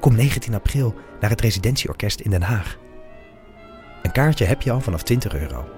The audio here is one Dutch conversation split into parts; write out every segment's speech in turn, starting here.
Kom 19 april naar het Residentieorkest in Den Haag. Een kaartje heb je al vanaf 20 euro.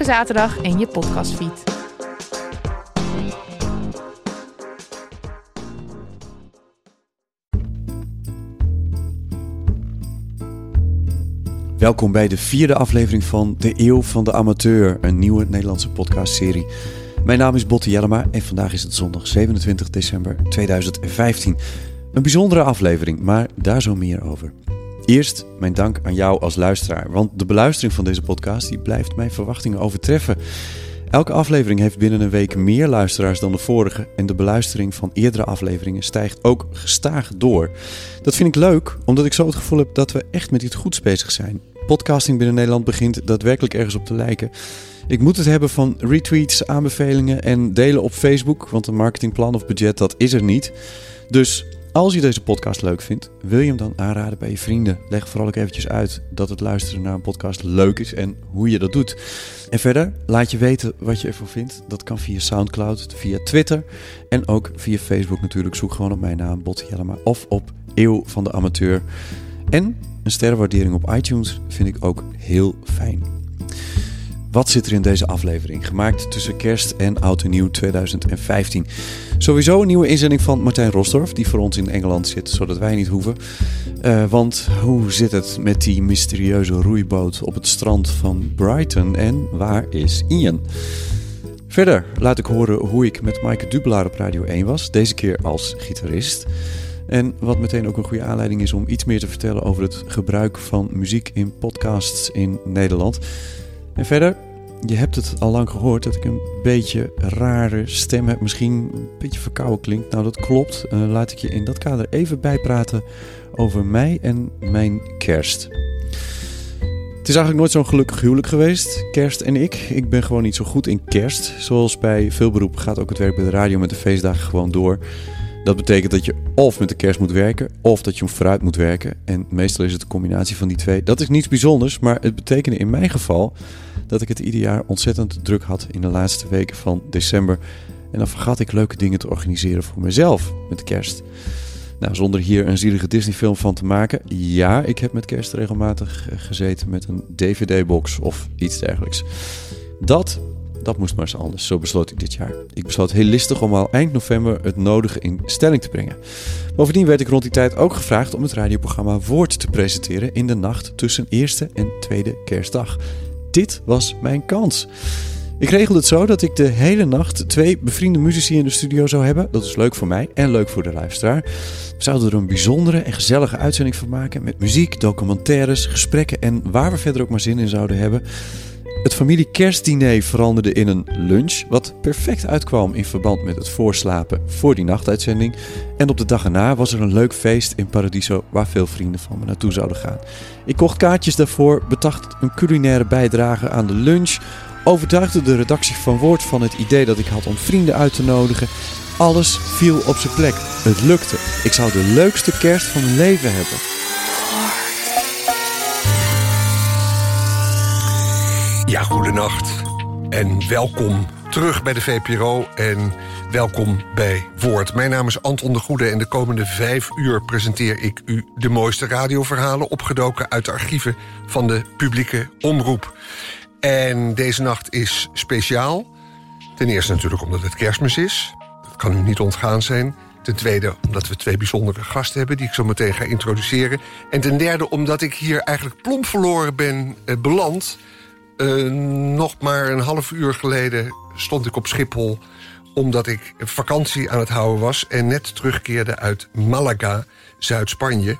zaterdag in je podcastfeed. Welkom bij de vierde aflevering van De Eeuw van de Amateur, een nieuwe Nederlandse podcastserie. Mijn naam is Botte Jellema en vandaag is het zondag 27 december 2015. Een bijzondere aflevering, maar daar zo meer over. Eerst mijn dank aan jou als luisteraar, want de beluistering van deze podcast die blijft mijn verwachtingen overtreffen. Elke aflevering heeft binnen een week meer luisteraars dan de vorige en de beluistering van eerdere afleveringen stijgt ook gestaag door. Dat vind ik leuk, omdat ik zo het gevoel heb dat we echt met iets goeds bezig zijn. Podcasting binnen Nederland begint daadwerkelijk ergens op te lijken. Ik moet het hebben van retweets, aanbevelingen en delen op Facebook, want een marketingplan of budget dat is er niet. Dus als je deze podcast leuk vindt, wil je hem dan aanraden bij je vrienden. Leg vooral ook eventjes uit dat het luisteren naar een podcast leuk is en hoe je dat doet. En verder, laat je weten wat je ervan vindt. Dat kan via Soundcloud, via Twitter en ook via Facebook natuurlijk. Zoek gewoon op mijn naam, Botte Jellema, of op Eeuw van de Amateur. En een sterrenwaardering op iTunes vind ik ook heel fijn. Wat zit er in deze aflevering? Gemaakt tussen kerst en oud en nieuw 2015. Sowieso een nieuwe inzending van Martijn Rosdorf, die voor ons in Engeland zit, zodat wij niet hoeven. Uh, want hoe zit het met die mysterieuze roeiboot op het strand van Brighton en waar is Ian? Verder laat ik horen hoe ik met Maaike Dubelaar op Radio 1 was, deze keer als gitarist. En wat meteen ook een goede aanleiding is om iets meer te vertellen over het gebruik van muziek in podcasts in Nederland. En verder, je hebt het al lang gehoord dat ik een beetje rare stem heb. Misschien een beetje verkouden klinkt. Nou, dat klopt. Uh, laat ik je in dat kader even bijpraten over mij en mijn kerst. Het is eigenlijk nooit zo'n gelukkig huwelijk geweest, kerst en ik. Ik ben gewoon niet zo goed in kerst. Zoals bij veel beroepen gaat ook het werk bij de radio met de feestdagen gewoon door. Dat betekent dat je of met de kerst moet werken, of dat je hem vooruit moet werken. En meestal is het een combinatie van die twee. Dat is niets bijzonders, maar het betekende in mijn geval dat ik het ieder jaar ontzettend druk had in de laatste weken van december. En dan vergat ik leuke dingen te organiseren voor mezelf met kerst. Nou, zonder hier een zielige Disney-film van te maken. Ja, ik heb met kerst regelmatig gezeten met een DVD-box of iets dergelijks. Dat, dat moest maar eens anders. Zo besloot ik dit jaar. Ik besloot heel listig om al eind november het nodige in stelling te brengen. Bovendien werd ik rond die tijd ook gevraagd om het radioprogramma Woord te presenteren in de nacht tussen eerste en tweede kerstdag. Dit was mijn kans. Ik regelde het zo dat ik de hele nacht twee bevriende muzici in de studio zou hebben. Dat is leuk voor mij en leuk voor de luisteraar. We zouden er een bijzondere en gezellige uitzending van maken. Met muziek, documentaires, gesprekken en waar we verder ook maar zin in zouden hebben. Het familie kerstdiner veranderde in een lunch, wat perfect uitkwam in verband met het voorslapen voor die nachtuitzending. En op de dag erna was er een leuk feest in Paradiso waar veel vrienden van me naartoe zouden gaan. Ik kocht kaartjes daarvoor, bedacht een culinaire bijdrage aan de lunch, overtuigde de redactie van Woord van het idee dat ik had om vrienden uit te nodigen. Alles viel op zijn plek. Het lukte. Ik zou de leukste kerst van mijn leven hebben. Ja, goedenacht en welkom terug bij de VPRO en welkom bij Woord. Mijn naam is Anton de Goede en de komende vijf uur presenteer ik u de mooiste radioverhalen opgedoken uit de archieven van de publieke omroep. En deze nacht is speciaal. Ten eerste natuurlijk omdat het kerstmis is. Dat kan u niet ontgaan zijn. Ten tweede omdat we twee bijzondere gasten hebben... die ik zo meteen ga introduceren. En ten derde omdat ik hier eigenlijk plomp verloren ben eh, beland. Eh, nog maar een half uur geleden stond ik op Schiphol... omdat ik vakantie aan het houden was... en net terugkeerde uit Malaga, Zuid-Spanje.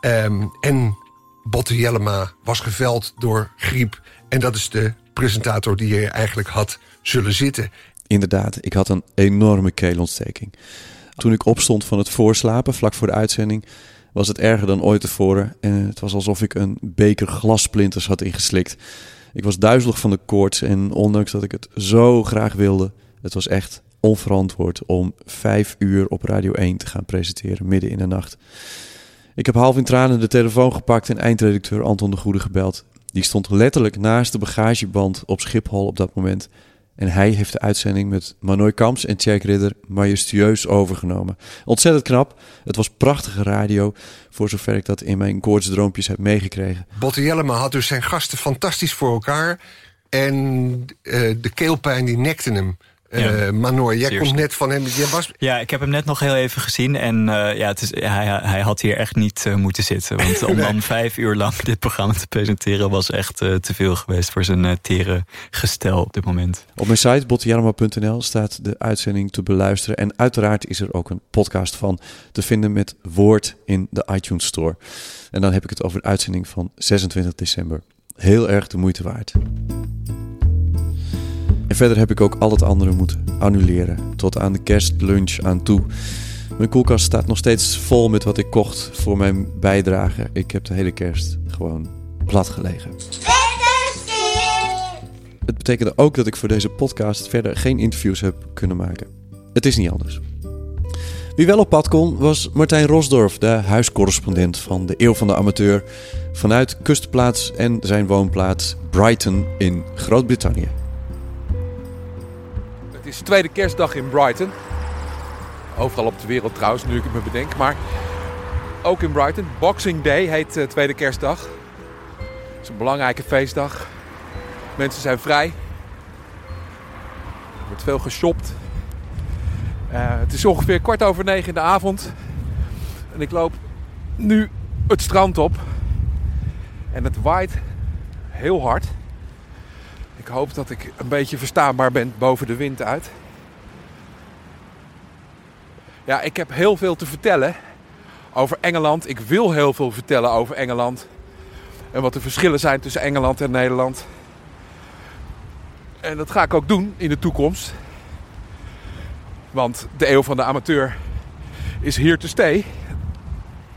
Ehm, en Botte Jellema was geveld door griep. En dat is de presentator die je eigenlijk had zullen zitten. Inderdaad, ik had een enorme keelontsteking. Toen ik opstond van het voorslapen, vlak voor de uitzending, was het erger dan ooit tevoren. En het was alsof ik een beker glassplinters had ingeslikt. Ik was duizelig van de koorts en ondanks dat ik het zo graag wilde, het was echt onverantwoord om vijf uur op Radio 1 te gaan presenteren midden in de nacht. Ik heb half in tranen de telefoon gepakt en eindredacteur Anton de Goede gebeld. Die stond letterlijk naast de bagageband op Schiphol op dat moment. En hij heeft de uitzending met Manoy Kamps en Tjerk Ridder majestueus overgenomen. Ontzettend knap. Het was prachtige radio, voor zover ik dat in mijn koortsdroompjes heb meegekregen. Botte Jellema had dus zijn gasten fantastisch voor elkaar. En uh, de keelpijn die nekte hem. Uh, ja. Manor, jij komt net van hem. Jij was... Ja, ik heb hem net nog heel even gezien. En uh, ja, het is, hij, hij had hier echt niet uh, moeten zitten. Want om dan vijf uur lang dit programma te presenteren... was echt te veel geweest voor zijn tere gestel op dit moment. Op mijn site botjarma.nl staat de uitzending te beluisteren. En uiteraard is er ook een podcast van te vinden met woord in de iTunes Store. En dan heb ik het over de uitzending van 26 december. Heel erg de moeite waard. En verder heb ik ook al het andere moeten annuleren. Tot aan de kerstlunch aan toe. Mijn koelkast staat nog steeds vol met wat ik kocht voor mijn bijdrage. Ik heb de hele kerst gewoon plat gelegen. Het betekende ook dat ik voor deze podcast verder geen interviews heb kunnen maken. Het is niet anders. Wie wel op pad kon, was Martijn Rosdorf, de huiscorrespondent van de Eeuw van de Amateur, vanuit kustplaats en zijn woonplaats Brighton in Groot-Brittannië. Is tweede kerstdag in Brighton. Overal op de wereld trouwens, nu ik het me bedenk. Maar ook in Brighton. Boxing Day heet uh, tweede kerstdag. Het is een belangrijke feestdag. Mensen zijn vrij. Er wordt veel geshopt. Uh, het is ongeveer kwart over negen in de avond. En ik loop nu het strand op. En het waait heel hard. Ik hoop dat ik een beetje verstaanbaar ben boven de wind uit. Ja, ik heb heel veel te vertellen over Engeland. Ik wil heel veel vertellen over Engeland. En wat de verschillen zijn tussen Engeland en Nederland. En dat ga ik ook doen in de toekomst. Want de eeuw van de amateur is hier te stay.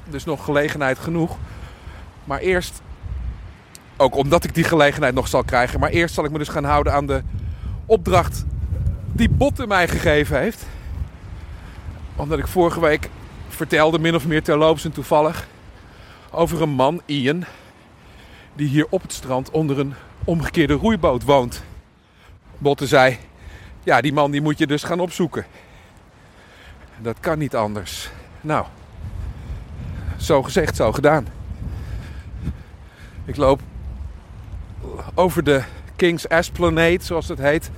Dus nog gelegenheid genoeg. Maar eerst, ook omdat ik die gelegenheid nog zal krijgen. Maar eerst zal ik me dus gaan houden aan de opdracht die Botte mij gegeven heeft. Omdat ik vorige week vertelde, min of meer terloops en toevallig, over een man, Ian, die hier op het strand onder een omgekeerde roeiboot woont. Botte zei, ja, die man die moet je dus gaan opzoeken. Dat kan niet anders. Nou, zo gezegd, zo gedaan. Ik loop over de King's Esplanade, zoals het heet.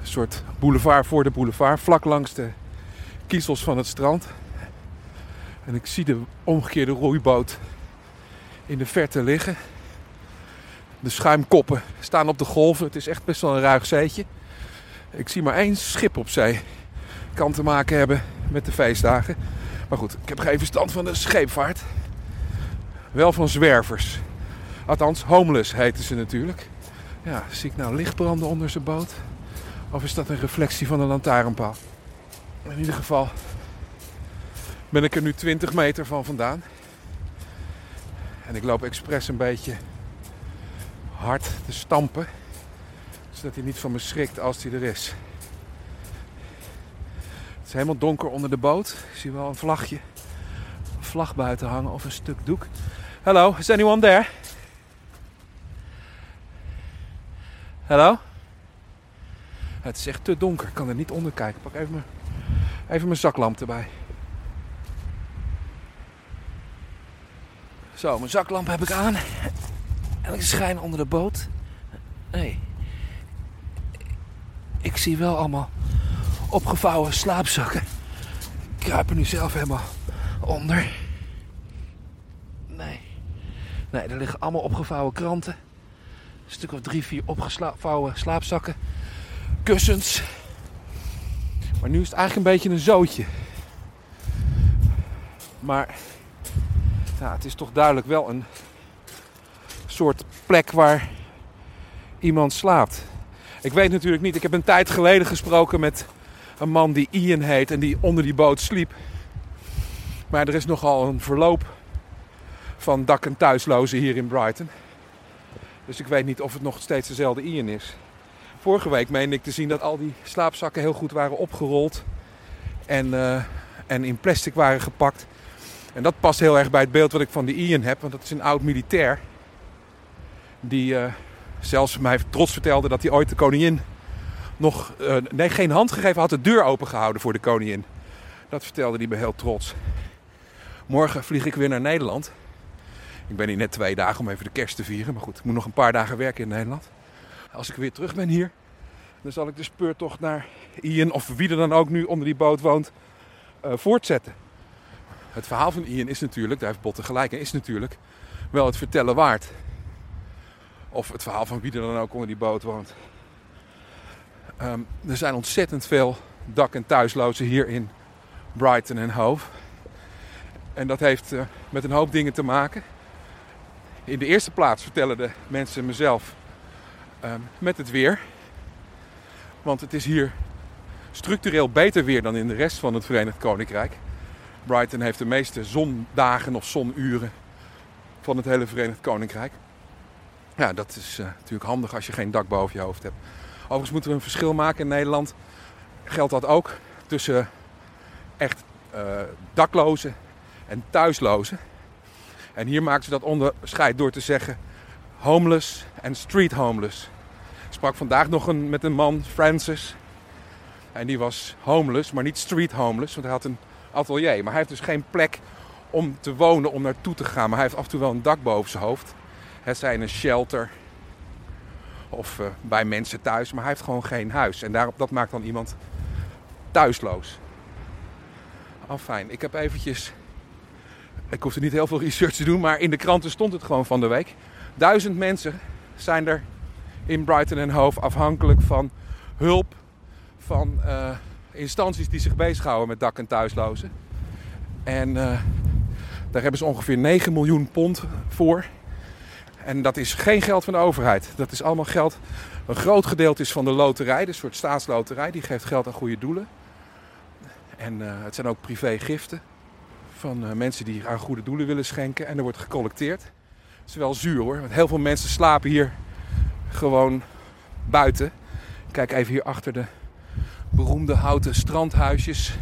Een soort boulevard voor de boulevard, vlak langs de kiezels van het strand. En ik zie de omgekeerde roeiboot in de verte liggen. De schuimkoppen staan op de golven. Het is echt best wel een ruig zeetje. Ik zie maar één schip op zee. Kan te maken hebben met de feestdagen. Maar goed, ik heb geen verstand van de scheepvaart. Wel van zwervers. Althans, homeless heten ze natuurlijk. Ja, zie ik nou licht branden onder zijn boot? Of is dat een reflectie van een lantaarnpaal? In ieder geval ben ik er nu 20 meter van vandaan. En ik loop expres een beetje hard te stampen. Zodat hij niet van me schrikt als hij er is. Het is helemaal donker onder de boot. Ik zie wel een vlagje. Een vlag buiten hangen of een stuk doek. Hello, is anyone there? Hello? Het is echt te donker. Ik kan er niet onder kijken. Pak even mijn, even mijn zaklamp erbij. Zo, mijn zaklamp heb ik aan. En ik schijn onder de boot. Nee. Ik zie wel allemaal opgevouwen slaapzakken. kruip er nu zelf helemaal onder. Nee. Nee, er liggen allemaal opgevouwen kranten. Een stuk of drie, vier opgevouwen slaapzakken. Kussens. Maar nu is het eigenlijk een beetje een zootje. Maar ja, het is toch duidelijk wel een soort plek waar iemand slaapt. Ik weet natuurlijk niet, ik heb een tijd geleden gesproken met een man die Ian heet en die onder die boot sliep. Maar er is nogal een verloop van dak- en thuislozen hier in Brighton. Dus ik weet niet of het nog steeds dezelfde Ian is. Vorige week meende ik te zien dat al die slaapzakken heel goed waren opgerold en, uh, en in plastic waren gepakt. En dat past heel erg bij het beeld wat ik van die Ian heb, want dat is een oud militair. Die uh, zelfs mij trots vertelde dat hij ooit de koningin nog, uh, nee, geen hand gegeven had, de deur open gehouden voor de koningin. Dat vertelde hij me heel trots. Morgen vlieg ik weer naar Nederland. Ik ben hier net twee dagen om even de kerst te vieren. Maar goed, ik moet nog een paar dagen werken in Nederland. Als ik weer terug ben hier, dan zal ik de speurtocht naar Ian of wie er dan ook nu onder die boot woont, uh, voortzetten. Het verhaal van Ian is natuurlijk, daar heeft Botte gelijk in, is natuurlijk wel het vertellen waard. Of het verhaal van wie er dan ook onder die boot woont. Um, er zijn ontzettend veel dak- en thuislozen hier in Brighton en Hove. En dat heeft uh, met een hoop dingen te maken. In de eerste plaats vertellen de mensen mezelf um, met het weer. Want het is hier structureel beter weer dan in de rest van het Verenigd Koninkrijk. Brighton heeft de meeste zondagen of zonuren van het hele Verenigd Koninkrijk. Ja, dat is uh, natuurlijk handig als je geen dak boven je hoofd hebt. Overigens moeten we een verschil maken in Nederland. Geldt dat ook tussen echt uh, daklozen en thuislozen. En hier maken ze dat onderscheid door te zeggen homeless en street homeless. Ik sprak vandaag nog een, met een man, Francis. En die was homeless, maar niet street homeless, want hij had een atelier. Maar hij heeft dus geen plek om te wonen, om naartoe te gaan. Maar hij heeft af en toe wel een dak boven zijn hoofd. Het zij in een shelter of uh, bij mensen thuis, maar hij heeft gewoon geen huis. En daarop, dat maakt dan iemand thuisloos. Afijn, ik heb eventjes... Ik hoefde niet heel veel research te doen, maar in de kranten stond het gewoon van de week. Duizend mensen zijn er in Brighton en Hove afhankelijk van hulp van uh, instanties die zich bezighouden met dak- en thuislozen. En uh, daar hebben ze ongeveer 9 miljoen pond voor. En dat is geen geld van de overheid. Dat is allemaal geld. Een groot gedeelte is van de loterij, een soort staatsloterij. Die geeft geld aan goede doelen. En uh, het zijn ook privégiften van uh, mensen die aan goede doelen willen schenken. En er wordt gecollecteerd. Het is wel zuur hoor, want heel veel mensen slapen hier gewoon buiten. Kijk even hier achter de beroemde houten strandhuisjes.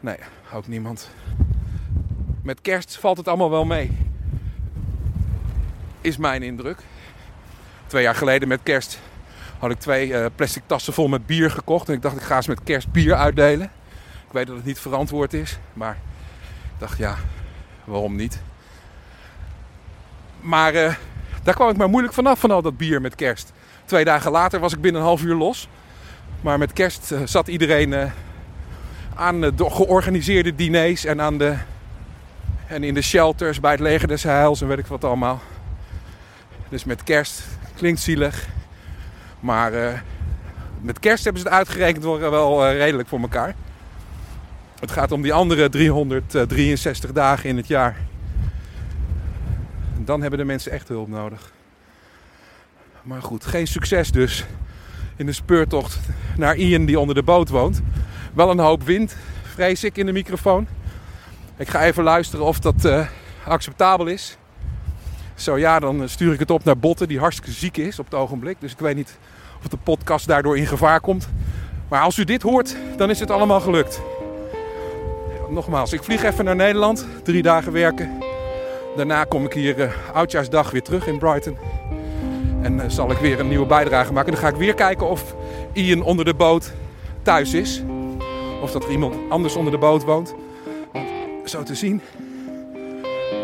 Nee, ook niemand. Met kerst valt het allemaal wel mee. Is mijn indruk. Twee jaar geleden met kerst had ik twee uh, plastic tassen vol met bier gekocht. En ik dacht, ik ga eens met kerst bier uitdelen. Ik weet dat het niet verantwoord is. Maar dacht, ja, waarom niet? Maar uh, daar kwam ik maar moeilijk vanaf van al dat bier met kerst. Twee dagen later was ik binnen een half uur los. Maar met kerst uh, zat iedereen uh, aan de georganiseerde diners en, aan de, en in de shelters bij het leger des heils en weet ik wat allemaal. Dus met kerst klinkt zielig. Maar met kerst hebben ze het uitgerekend wel redelijk voor elkaar. Het gaat om die andere 363 dagen in het jaar. Dan hebben de mensen echt hulp nodig. Maar goed, geen succes dus in de speurtocht naar Ian die onder de boot woont. Wel een hoop wind, vrees ik, in de microfoon. Ik ga even luisteren of dat uh, acceptabel is. Zo ja, dan stuur ik het op naar Botten, die hartstikke ziek is op het ogenblik. Dus ik weet niet of de podcast daardoor in gevaar komt. Maar als u dit hoort, dan is het allemaal gelukt. Nogmaals, ik vlieg even naar Nederland, drie dagen werken. Daarna kom ik hier uh, oudjaarsdag weer terug in Brighton. En uh, zal ik weer een nieuwe bijdrage maken. Dan ga ik weer kijken of Ian onder de boot thuis is. Of dat er iemand anders onder de boot woont. Want zo te zien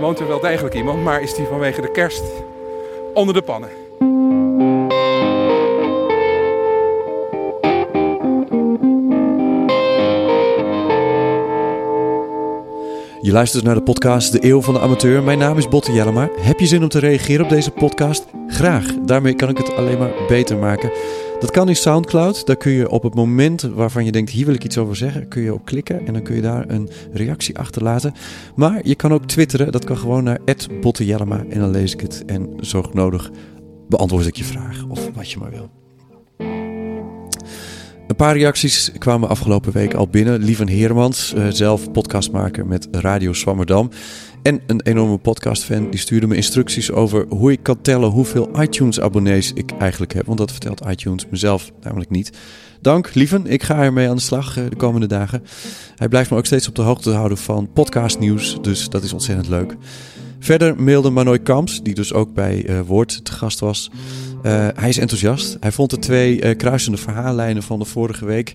woont er wel degelijk iemand. Maar is die vanwege de kerst onder de pannen. Je luistert naar de podcast De Eeuw van de Amateur. Mijn naam is Botte Jellema. Heb je zin om te reageren op deze podcast? Graag. Daarmee kan ik het alleen maar beter maken. Dat kan in Soundcloud. Daar kun je op het moment waarvan je denkt, hier wil ik iets over zeggen, kun je op klikken en dan kun je daar een reactie achterlaten. Maar je kan ook twitteren. Dat kan gewoon naar @bottejellema en dan lees ik het en zo nodig beantwoord ik je vraag of wat je maar wil. Paar reacties kwamen afgelopen week al binnen. Lieven Heermans, uh, zelf podcastmaker met Radio Swammerdam. En een enorme podcastfan, die stuurde me instructies over hoe ik kan tellen hoeveel iTunes-abonnees ik eigenlijk heb. Want dat vertelt iTunes mezelf namelijk niet. Dank, Lieven. Ik ga ermee aan de slag uh, de komende dagen. Hij blijft me ook steeds op de hoogte houden van podcastnieuws, dus dat is ontzettend leuk. Verder mailde Manoy Kamps, die dus ook bij uh, Woord te gast was. Uh, hij is enthousiast. Hij vond de twee uh, kruisende verhaallijnen van de vorige week,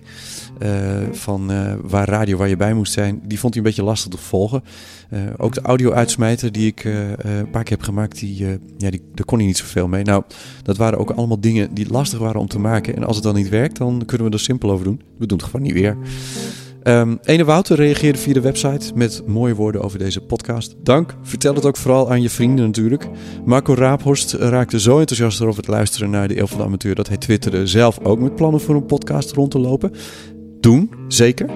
van waar radio waar je bij moest zijn, die vond hij een beetje lastig te volgen. ook de audio-uitsmijter die ik een paar keer heb gemaakt, die, ja, die, daar kon hij niet zoveel mee. Nou, dat waren ook allemaal dingen die lastig waren om te maken. En als het dan niet werkt, dan kunnen we er simpel over doen. We doen het gewoon niet weer. Um, Ene Wouter reageerde via de website met mooie woorden over deze podcast. Dank. Vertel het ook vooral aan je vrienden natuurlijk. Marco Raaphorst raakte zo enthousiast over het luisteren naar de Eeuw van de Amateur... dat hij twitterde zelf ook met plannen voor een podcast rond te lopen. Doen, zeker.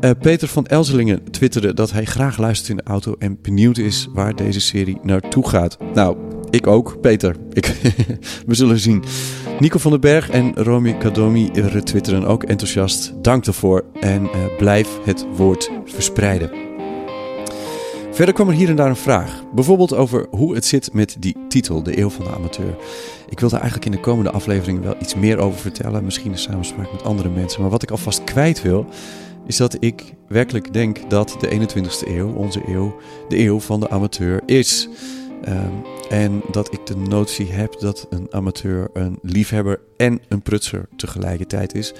Uh, Peter van Elzelingen twitterde dat hij graag luistert in de auto... en benieuwd is waar deze serie naartoe gaat. Nou, ik ook, Peter. Ik, we zullen zien. Nico van den Berg en Romy Kadomi retwitteren ook enthousiast. Dank daarvoor en uh, blijf het woord verspreiden. Verder kwam er hier en daar een vraag. Bijvoorbeeld over hoe het zit met die titel, De Eeuw van de Amateur. Ik wil daar eigenlijk in de komende aflevering wel iets meer over vertellen. Misschien in samenspraak met andere mensen. Maar wat ik alvast kwijt wil, is dat ik werkelijk denk dat de 21ste eeuw, onze eeuw, de eeuw van de amateur is. Um, en dat ik de notie heb dat een amateur een liefhebber en een prutser tegelijkertijd is.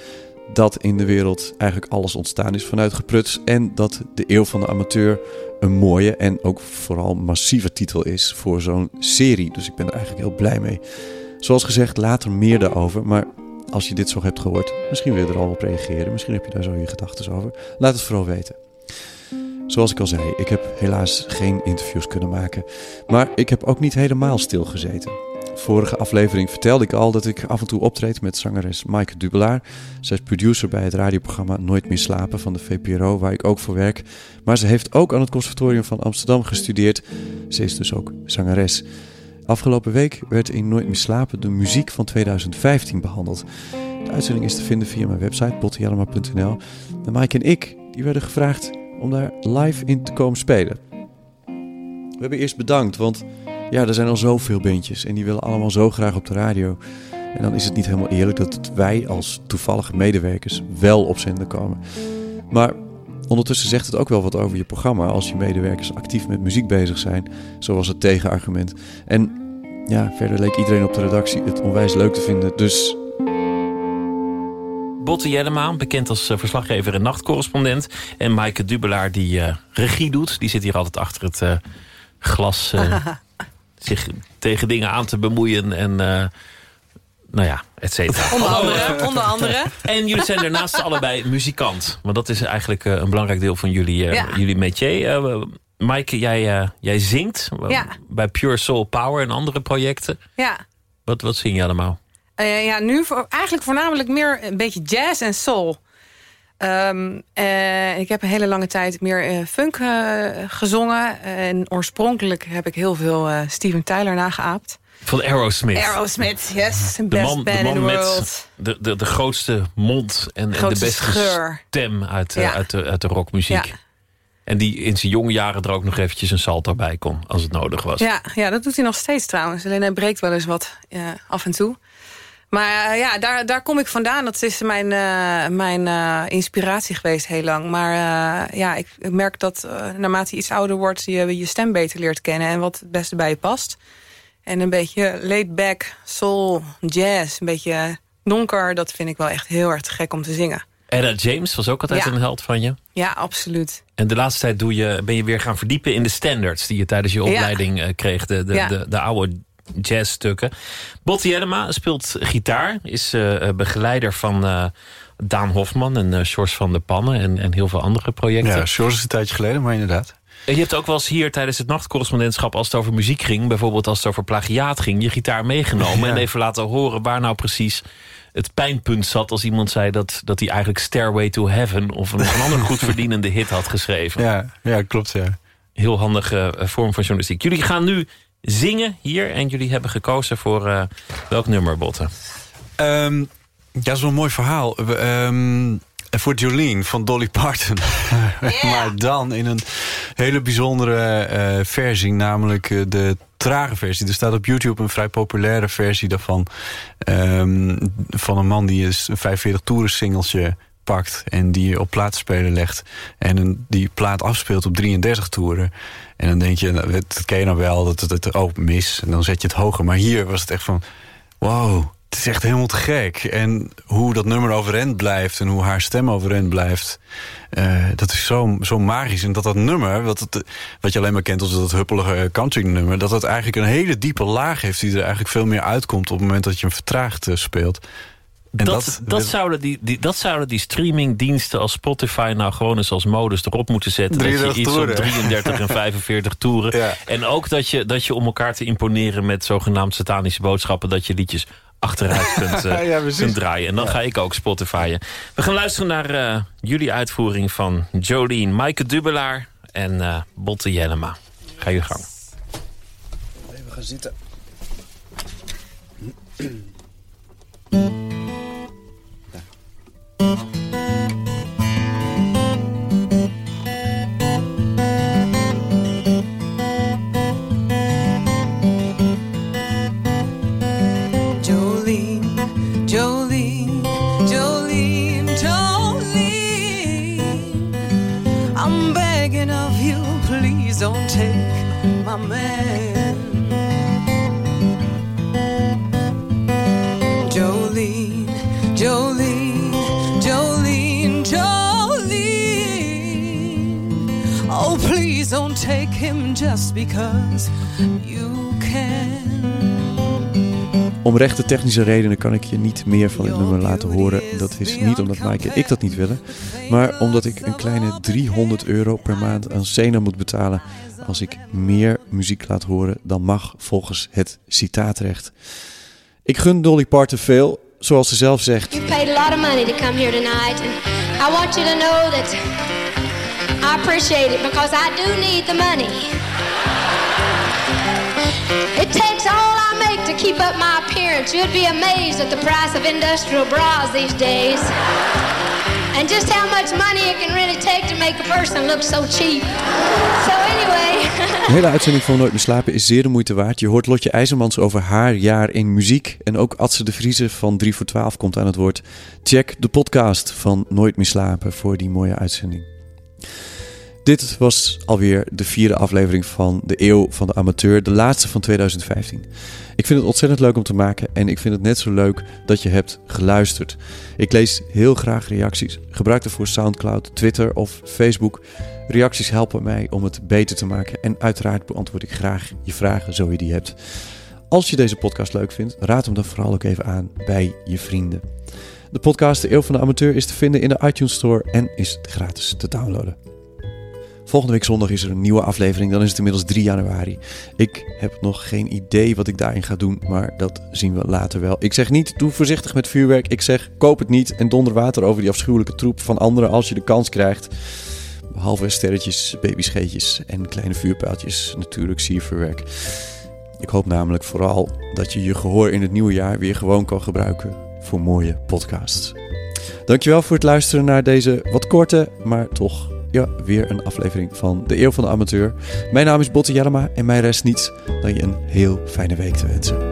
Dat in de wereld eigenlijk alles ontstaan is vanuit gepruts. En dat de eeuw van de amateur een mooie en ook vooral massieve titel is voor zo'n serie. Dus ik ben er eigenlijk heel blij mee. Zoals gezegd, later meer daarover. Maar als je dit zo hebt gehoord, misschien wil je er al op reageren. Misschien heb je daar zo je gedachten over. Laat het vooral weten. Zoals ik al zei, ik heb helaas geen interviews kunnen maken. Maar ik heb ook niet helemaal stilgezeten. Vorige aflevering vertelde ik al dat ik af en toe optreed met zangeres Maaike Dubelaar. Zij is producer bij het radioprogramma Nooit meer slapen van de VPRO, waar ik ook voor werk. Maar ze heeft ook aan het Conservatorium van Amsterdam gestudeerd. Ze is dus ook zangeres. Afgelopen week werd in Nooit meer slapen de muziek van 2015 behandeld. De uitzending is te vinden via mijn website bottejelma.nl. En Maaike en ik die werden gevraagd om daar live in te komen spelen. We hebben eerst bedankt, want ja, er zijn al zoveel bandjes en die willen allemaal zo graag op de radio. En dan is het niet helemaal eerlijk dat wij als toevallige medewerkers wel op zender komen. Maar ondertussen zegt het ook wel wat over je programma als je medewerkers actief met muziek bezig zijn, zoals het tegenargument. En ja, verder leek iedereen op de redactie het onwijs leuk te vinden. Dus Botte Jellema, bekend als eh, verslaggever en nachtcorrespondent. En Maaike Dubelaar, die uh, regie doet. Die zit hier altijd achter het uh, glas zich tegen dingen aan te bemoeien. En nou ja, et cetera. Onder andere, onder andere. En jullie zijn daarnaast allebei muzikant. Want dat is eigenlijk een belangrijk deel van jullie, ja. jullie métier. Maaike, jij, jij zingt ja. bij Pure Soul Power en andere projecten. Ja. Wat, wat zing je allemaal? Uh, ja, nu voor, eigenlijk voornamelijk meer een beetje jazz en soul. Um, uh, ik heb een hele lange tijd meer uh, funk gezongen. en oorspronkelijk heb ik heel veel Steven Tyler nageaapt. Van Aerosmith. Aerosmith, yes. Best de man, band de man in the met world. De, de, de grootste mond en, en de beste scheur. stem uit, Ja. uit, de, uit de rockmuziek. Ja. En die in zijn jonge jaren er ook nog eventjes een salto bij kon, als het nodig was. Ja, ja, dat doet hij nog steeds trouwens. Alleen hij breekt wel eens wat af en toe. Maar uh, ja, daar, daar kom ik vandaan. Dat is mijn, uh, mijn uh, inspiratie geweest heel lang. Maar ja, ik, ik, merk dat naarmate je iets ouder wordt... je je stem beter leert kennen en wat het beste bij je past. En een beetje laid back, soul, jazz, een beetje donker... dat vind ik wel echt heel erg gek om te zingen. Ella James was ook altijd Ja. een held van je. Ja, absoluut. En de laatste tijd doe je, ben je weer gaan verdiepen in de standards... die je tijdens je opleiding eh, kreeg, de, de, Ja. de, de oude jazzstukken. Botti Jellema speelt gitaar, is eh, eh, begeleider van eh, Daan Hofman... en eh Sjors van der Pannen en, en heel veel andere projecten. Ja, Sjors is een tijdje geleden, maar inderdaad. En je hebt ook wel eens hier tijdens het nachtcorrespondentschap... als het over muziek ging, bijvoorbeeld als het over plagiaat ging... je gitaar meegenomen Ja. en even laten horen... waar nou precies het pijnpunt zat als iemand zei... dat, dat hij eigenlijk Stairway to Heaven... of een, een andere goed verdienende hit had geschreven. Ja, ja klopt, ja. Heel handige vorm van journalistiek. Jullie gaan nu zingen hier en jullie hebben gekozen voor eh, welk nummer, Botten? Ehm, ja, dat is wel een mooi verhaal. Ehm, voor Jolene van Dolly Parton. maar dan in een hele bijzondere eh, versie. Namelijk eh, de trage versie. Er staat op YouTube een vrij populaire versie daarvan. ehm, van een man die is een 45 toeren singeltje pakt. En die op plaatspeler legt. En die plaat afspeelt op 33 toeren. En dan denk je, nou, dat ken je nou wel, dat het, ook mis. En dan zet je het hoger. Maar hier was het echt van, wow, het is echt helemaal te gek. En hoe dat nummer overeind blijft en hoe haar stem overeind blijft... eh, dat is zo, zo magisch. En dat dat nummer, wat, je alleen maar kent als dat huppelige country nummer... dat het eigenlijk een hele diepe laag heeft... die er eigenlijk veel meer uitkomt op het moment dat je hem vertraagd eh, speelt. En dat, dat, zouden die, die, dat zouden die streamingdiensten als Spotify nou gewoon eens als modus erop moeten zetten. Dat je 33 iets toeren. op 33 en 45 toeren. Ja. En ook dat je, dat je om elkaar te imponeren met zogenaamd satanische boodschappen... dat je liedjes achteruit kunt, eh, Ja, kunt draaien. En dan ga ik ook Spotifyen. We gaan luisteren naar eh, jullie uitvoering van Jolene, Maaike Dubelaar en eh Botte Jellema. Ga je gang. Even gaan zitten. Rechte technische redenen kan ik je niet meer van dit nummer laten horen. Dat is niet omdat Mike ik dat niet willen, maar omdat ik een kleine 300 euro per maand aan Sena moet betalen als ik meer muziek laat horen dan mag volgens het citaatrecht. Ik gun Dolly Parton veel, zoals ze zelf zegt. You paid a come here tonight, and I want you to know that I appreciate it because I do need the money. It takes all I make to keep up my appearance. You'd be amazed at the price of industrial bras these days. And just how much money it can really take to make a person look so cheap. So anyway, De hele uitzending van Nooit meer slapen is zeer de moeite waard. Je hoort Lotje IJzermans over haar jaar in muziek. En ook Adse de Vrieze van 3 voor 12 komt aan het woord. Check de podcast van Nooit meer slapen voor die mooie uitzending. Dit was alweer de vierde aflevering van de Eeuw van de Amateur, de laatste van 2015. Ik vind het ontzettend leuk om te maken en ik vind het net zo leuk dat je hebt geluisterd. Ik lees heel graag reacties. Gebruik daarvoor Soundcloud, Twitter of Facebook. Reacties helpen mij om het beter te maken en uiteraard beantwoord ik graag je vragen zo je die hebt. Als je deze podcast leuk vindt, raad hem dan vooral ook even aan bij je vrienden. De podcast De Eeuw van de Amateur is te vinden in de iTunes Store en is gratis te downloaden. Volgende week zondag is er een nieuwe aflevering. Dan is het inmiddels 3 januari. Ik heb nog geen idee wat ik daarin ga doen, maar dat zien we later wel. Ik zeg niet, doe voorzichtig met vuurwerk. Ik zeg, koop het niet en donder water over die afschuwelijke troep van anderen als je de kans krijgt. Behalve sterretjes, babyscheetjes en kleine vuurpijltjes. Natuurlijk siervuurwerk. Ik hoop namelijk vooral dat je je gehoor in het nieuwe jaar weer gewoon kan gebruiken voor mooie podcasts. Dankjewel voor het luisteren naar deze wat korte, maar toch ja, weer een aflevering van De Eeuw van de Amateur. Mijn naam is Botte Jellema en mij rest niets dan je een heel fijne week te wensen.